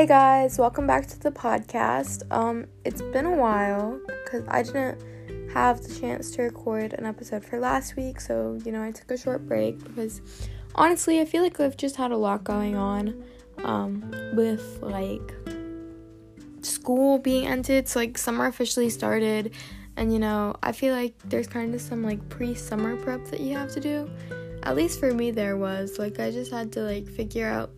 Hey guys, welcome back to the podcast. Um, it's been a while because I didn't have the chance to record an episode for last week, so you know I took a short break because honestly I feel like I've just had a lot going on, um, with like school being ended, so like summer officially started, and you know I feel like there's kind of some like pre-summer prep that you have to do. At least for me, there was like I just had to like figure out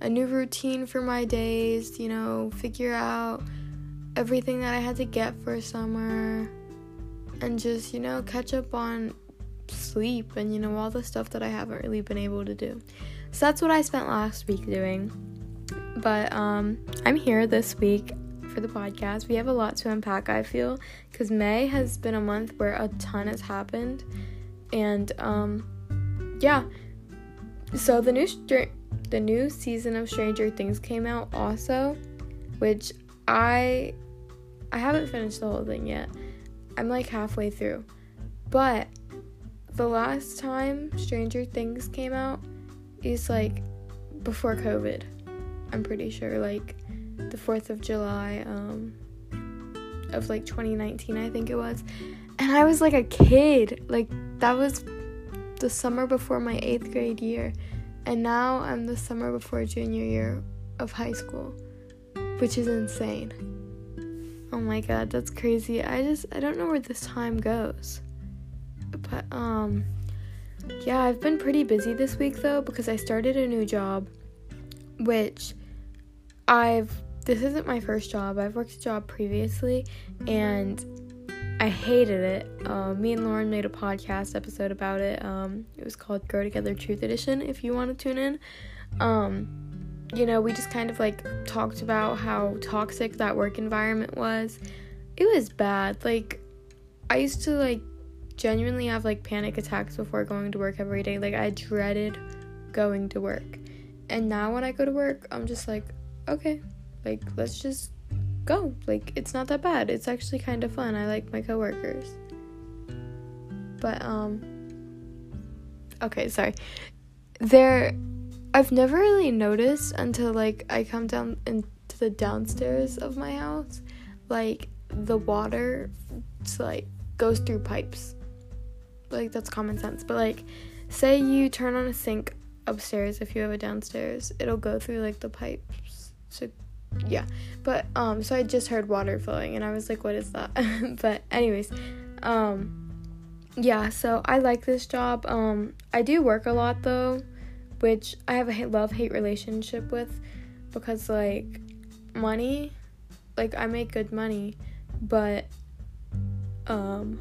a new routine for my days, you know, figure out everything that I had to get for summer and just, you know, catch up on sleep and, you know, all the stuff that I haven't really been able to do. So that's what I spent last week doing. But um I'm here this week for the podcast. We have a lot to unpack, I feel, cuz May has been a month where a ton has happened and um yeah. So the new str- the new season of Stranger Things came out also, which I I haven't finished the whole thing yet. I'm like halfway through. But the last time Stranger Things came out is like before COVID. I'm pretty sure like the 4th of July um of like 2019 I think it was. And I was like a kid. Like that was the summer before my 8th grade year. And now I'm the summer before junior year of high school, which is insane. Oh my god, that's crazy. I just I don't know where this time goes. But um yeah, I've been pretty busy this week though because I started a new job which I've this isn't my first job. I've worked a job previously and I hated it. Uh, me and Lauren made a podcast episode about it. Um, it was called Grow Together Truth Edition, if you want to tune in. Um, you know, we just kind of like talked about how toxic that work environment was. It was bad. Like, I used to like genuinely have like panic attacks before going to work every day. Like, I dreaded going to work. And now when I go to work, I'm just like, okay, like, let's just go. Like it's not that bad. It's actually kind of fun. I like my coworkers. But um okay, sorry. There I've never really noticed until like I come down into the downstairs of my house, like the water it's, like goes through pipes. Like that's common sense. But like say you turn on a sink upstairs if you have a downstairs, it'll go through like the pipes to yeah. But um so i just heard water flowing and i was like what is that? But anyways um yeah so i like this job. Um i do work a lot though which i have a love hate relationship with because like money like i make good money but um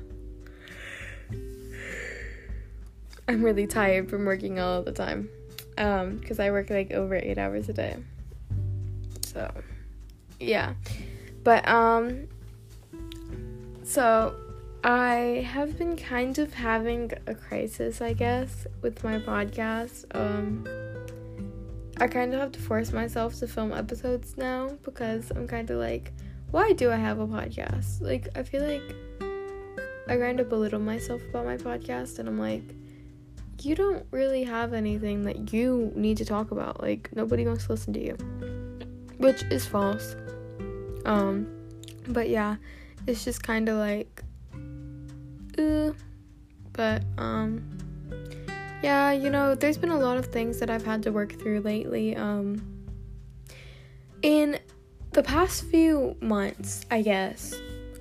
i'm really tired from working all the time um because i work like over eight hours a day. So, yeah. But, um, so I have been kind of having a crisis, I guess, with my podcast. Um, I kind of have to force myself to film episodes now because I'm kind of like, why do I have a podcast? Like, I feel like I kind of belittle myself about my podcast, and I'm like, you don't really have anything that you need to talk about. Like, nobody wants to listen to you which is false. Um, but yeah, it's just kind of like, uh, but um, yeah, you know, there's been a lot of things that I've had to work through lately. Um, in the past few months, I guess,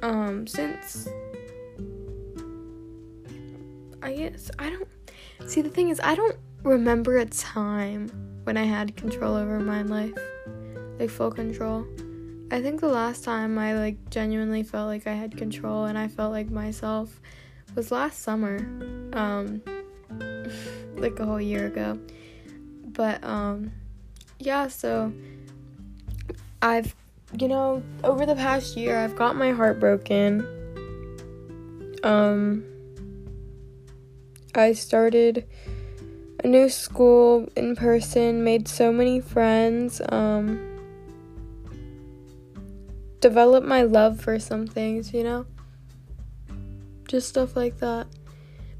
um, since I guess I don't see the thing is I don't remember a time when I had control over my life like full control. I think the last time I like genuinely felt like I had control and I felt like myself was last summer. Um like a whole year ago. But um yeah, so I've you know, over the past year I've got my heart broken. Um I started a new school in person, made so many friends. Um develop my love for some things, you know? Just stuff like that.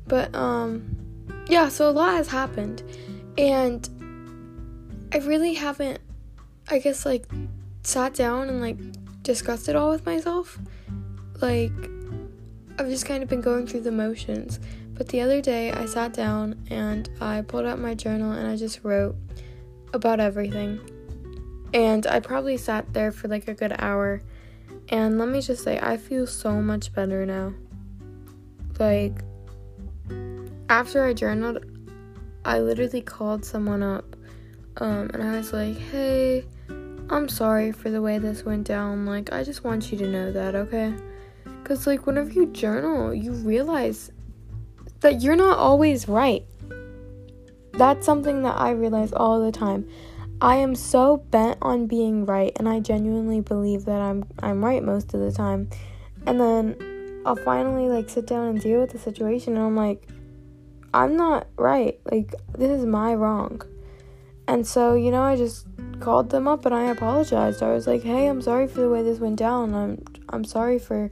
But um yeah, so a lot has happened and I really haven't I guess like sat down and like discussed it all with myself. Like, I've just kind of been going through the motions. But the other day, I sat down and I pulled out my journal and I just wrote about everything. And I probably sat there for like a good hour. And let me just say, I feel so much better now. Like, after I journaled, I literally called someone up um, and I was like, hey, I'm sorry for the way this went down. Like, I just want you to know that, okay? Because, like, whenever you journal, you realize that you're not always right. That's something that I realize all the time. I am so bent on being right and I genuinely believe that I'm I'm right most of the time. And then I'll finally like sit down and deal with the situation and I'm like I'm not right. Like this is my wrong. And so, you know, I just called them up and I apologized. I was like, "Hey, I'm sorry for the way this went down. I'm I'm sorry for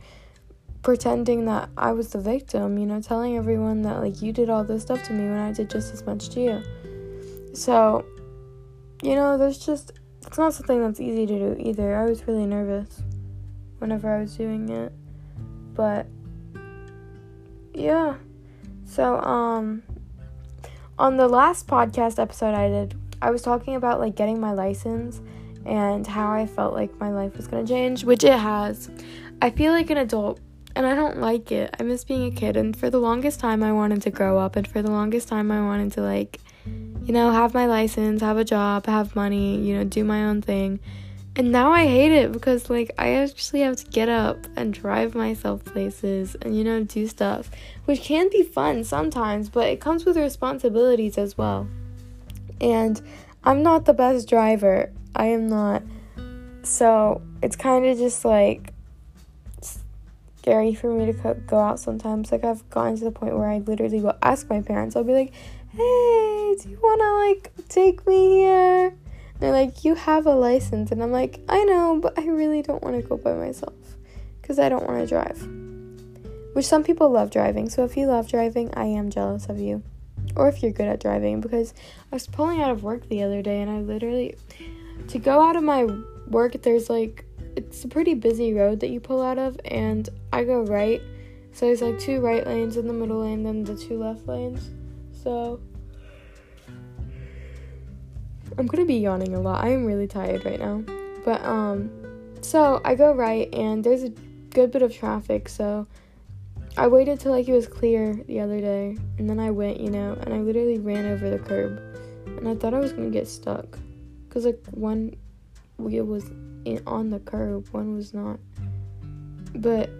pretending that I was the victim, you know, telling everyone that like you did all this stuff to me when I did just as much to you." So, you know, there's just it's not something that's easy to do either. I was really nervous whenever I was doing it. But yeah. So um on the last podcast episode I did, I was talking about like getting my license and how I felt like my life was to change, which it has. I feel like an adult and I don't like it. I miss being a kid and for the longest time I wanted to grow up and for the longest time I wanted to like you know, have my license, have a job, have money, you know, do my own thing. And now I hate it because, like, I actually have to get up and drive myself places and, you know, do stuff, which can be fun sometimes, but it comes with responsibilities as well. And I'm not the best driver. I am not. So it's kind of just like scary for me to go out sometimes. Like, I've gotten to the point where I literally will ask my parents, I'll be like, hey, do you want to like take me here? And they're like, you have a license. And I'm like, I know, but I really don't want to go by myself because I don't want to drive. Which some people love driving. So if you love driving, I am jealous of you. Or if you're good at driving because I was pulling out of work the other day and I literally, to go out of my work, there's like, it's a pretty busy road that you pull out of, and I go right. So there's like two right lanes in the middle lane, then the two left lanes. So I'm gonna be yawning a lot. I am really tired right now. But um so I go right and there's a good bit of traffic, so I waited till like it was clear the other day and then I went, you know, and I literally ran over the curb. And I thought I was gonna get stuck. Cause like one wheel was in on the curb, one was not. But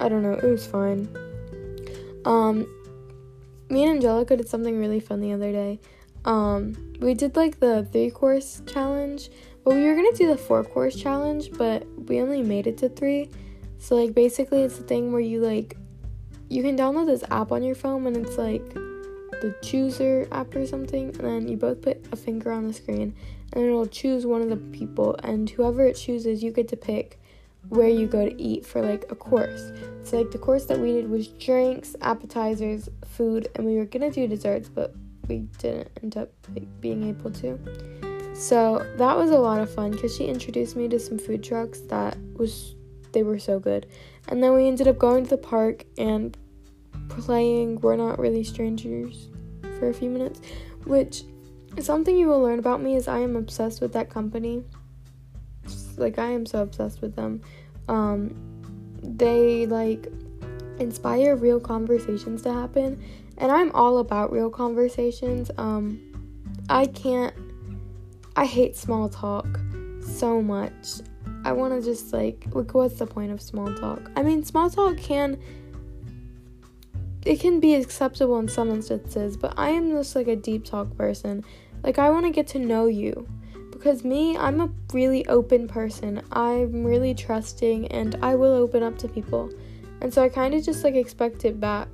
I don't know, it was fine. Um me and Angelica did something really fun the other day. Um, we did like the three course challenge, but we were gonna do the four course challenge, but we only made it to three. So like basically, it's the thing where you like you can download this app on your phone, and it's like the chooser app or something, and then you both put a finger on the screen, and it'll choose one of the people, and whoever it chooses, you get to pick where you go to eat for like a course. So like the course that we did was drinks, appetizers, food, and we were gonna do desserts, but we didn't end up like, being able to. So that was a lot of fun because she introduced me to some food trucks that was they were so good. And then we ended up going to the park and playing We're Not Really Strangers for a few minutes, which something you will learn about me is I am obsessed with that company like I am so obsessed with them. Um, they like inspire real conversations to happen, and I'm all about real conversations. Um, I can't. I hate small talk so much. I want to just like, like, what's the point of small talk? I mean, small talk can it can be acceptable in some instances, but I am just like a deep talk person. Like I want to get to know you because me, I'm a really open person. I'm really trusting and I will open up to people. And so I kind of just like expect it back.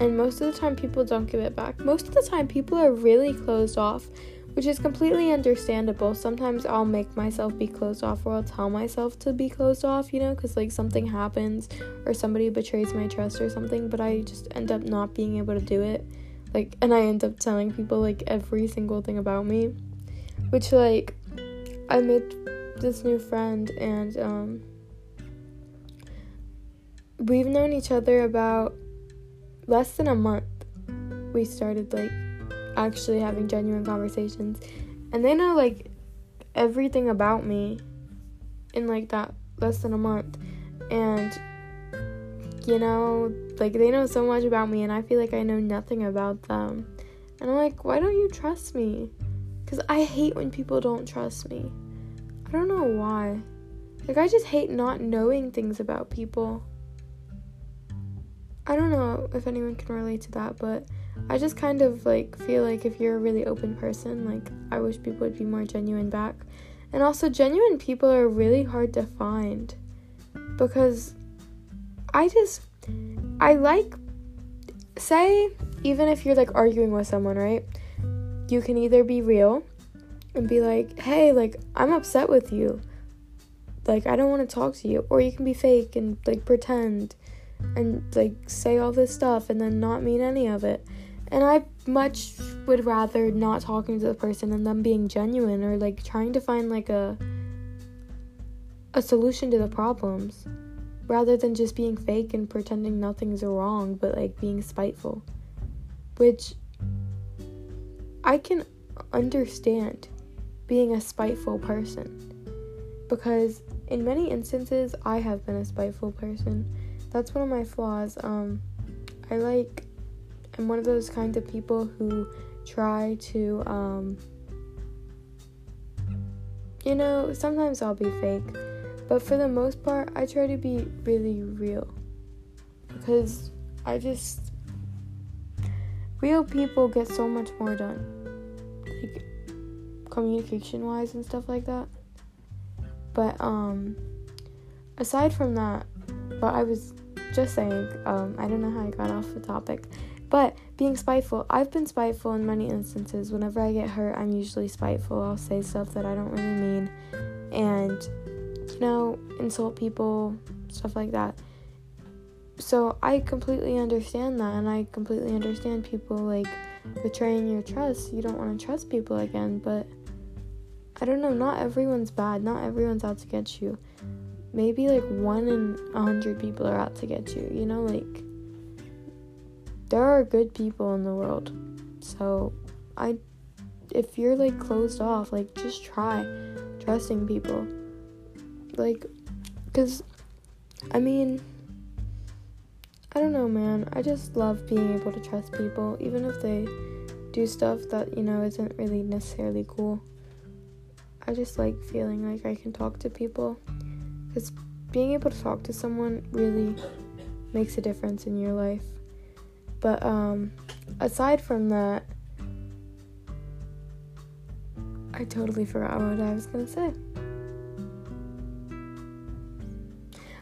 And most of the time, people don't give it back. Most of the time, people are really closed off, which is completely understandable. Sometimes I'll make myself be closed off, or I'll tell myself to be closed off, you know, because like something happens or somebody betrays my trust or something, but I just end up not being able to do it. Like, and I end up telling people like every single thing about me which like I made this new friend, and um, we've known each other about less than a month. We started like actually having genuine conversations, and they know like everything about me in like that less than a month, and you know, like they know so much about me, and I feel like I know nothing about them. And I'm like, why don't you trust me? Because I hate when people don't trust me. I don't know why. Like, I just hate not knowing things about people. I don't know if anyone can relate to that, but I just kind of like feel like if you're a really open person, like, I wish people would be more genuine back. And also, genuine people are really hard to find because I just, I like, say, even if you're like arguing with someone, right? You can either be real and be like, hey, like, I'm upset with you. Like, I don't want to talk to you. Or you can be fake and like pretend and like say all this stuff and then not mean any of it. And I much would rather not talking to the person and them being genuine or like trying to find like a a solution to the problems rather than just being fake and pretending nothing's wrong but like being spiteful which I can understand being a spiteful person because in many instances I have been a spiteful person. That's one of my flaws. Um I like I'm one of those kinds of people who try to um you know, sometimes I'll be fake, but for the most part I try to be really real because I just real people get so much more done like communication wise and stuff like that. But um aside from that but i was just saying um i don't know how i got off the topic but being spiteful i've been spiteful in many instances. Whenever i get hurt i'm usually spiteful. I'll say stuff that i don't really mean and you know insult people stuff like that so I completely understand that, and I completely understand people like betraying your trust. You don't want to trust people again, but I don't know. Not everyone's bad. Not everyone's out to get you. Maybe like one in a hundred people are out to get you. You know, like there are good people in the world. So I, if you're like closed off, like just try trusting people. Like, cause I mean I don't know, man. I just love being able to trust people, even if they do stuff that, you know, isn't really necessarily cool. I just like feeling like I can talk to people. Because being able to talk to someone really makes a difference in your life. But, um, aside from that, I totally forgot what I was gonna say.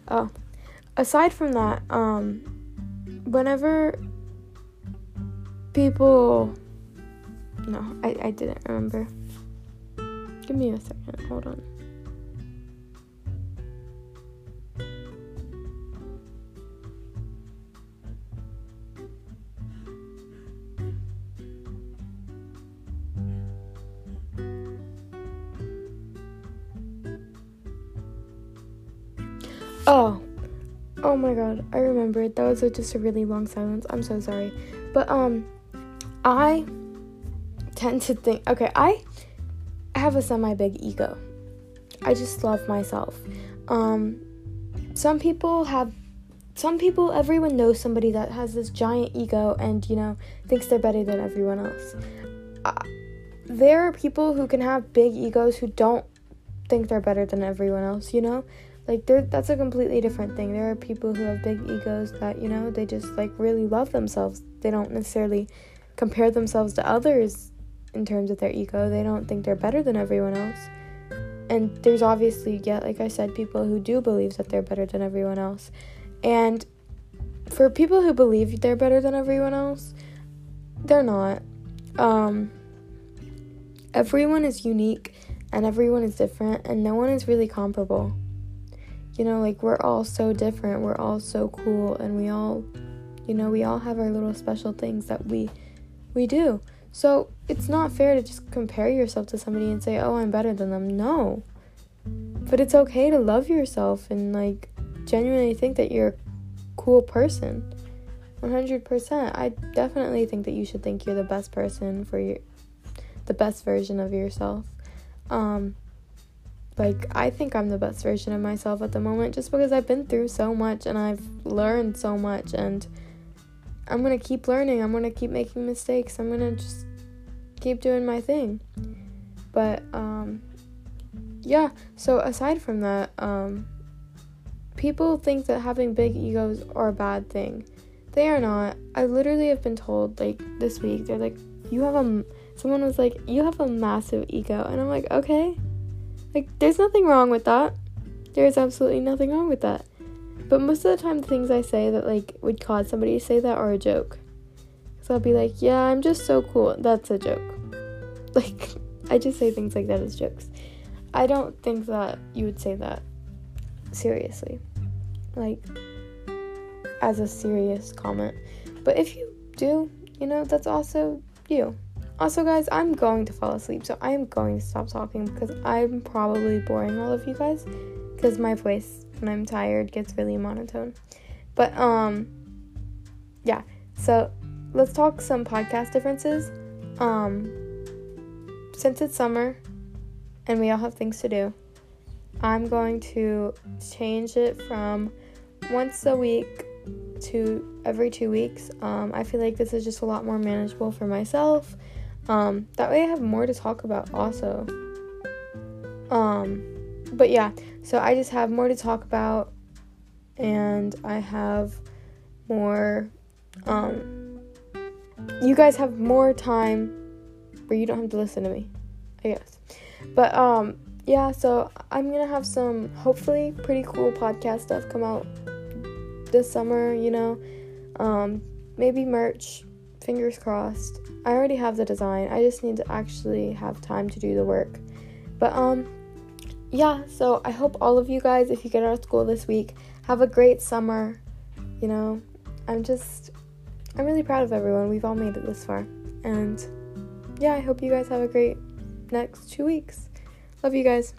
Oh, aside from that, um, whenever people no I, I didn't remember. Give me a second hold on. Oh, Oh my god, I remember it. That was a, just a really long silence. I'm so sorry. But um I tend to think okay, I have a semi big ego. I just love myself. Um some people have some people everyone knows somebody that has this giant ego and you know thinks they're better than everyone else. Uh, there are people who can have big egos who don't think they're better than everyone else, you know? Like that's a completely different thing. There are people who have big egos that you know they just like really love themselves. They don't necessarily compare themselves to others in terms of their ego. They don't think they're better than everyone else. And there's obviously yeah like i said people who do believe that they're better than everyone else. And for people who believe they're better than everyone else they're not. Um everyone is unique and everyone is different and no one is really comparable you know, like we're all so different, we're all so cool, and we all, you know, we all have our little special things that we we do. So it's not fair to just compare yourself to somebody and say, "Oh, I'm better than them." No. but it's okay to love yourself and like genuinely think that you're a cool person. 100%. I definitely think that you should think you're the best person for your the best version of yourself. Um like I think I'm the best version of myself at the moment just because I've been through so much and I've learned so much and I'm going to keep learning. I'm going to keep making mistakes. I'm going to just keep doing my thing. But um yeah, so aside from that, um people think that having big egos are a bad thing. They are not. I literally have been told like this week they're like you have a someone was like you have a massive ego and I'm like okay like, there's nothing wrong with that. There's absolutely nothing wrong with that. But most of the time, the things I say that, like, would cause somebody to say that are a joke. So I'll be like, yeah, I'm just so cool. That's a joke. Like, I just say things like that as jokes. I don't think that you would say that seriously. Like, as a serious comment. But if you do, you know, that's also you. Also, guys, I'm going to fall asleep, so I am going to stop talking because I'm probably boring all of you guys because my voice when I'm tired gets really monotone. But, um, yeah, so let's talk some podcast differences. Um, since it's summer and we all have things to do, I'm going to change it from once a week to every two weeks. Um, I feel like this is just a lot more manageable for myself um, that way I have more to talk about also. Um, but yeah, so I just have more to talk about and I have more um you guys have more time where you don't have to listen to me, I guess. But um yeah, so I'm gonna have some hopefully pretty cool podcast stuff come out this summer, you know. Um, maybe merch, fingers crossed. I already have the design. I just need to actually have time to do the work. But um yeah, so I hope all of you guys if you get out of school this week have a great summer. You know, I'm just I'm really proud of everyone. We've all made it this far. And yeah, I hope you guys have a great next 2 weeks. Love you guys.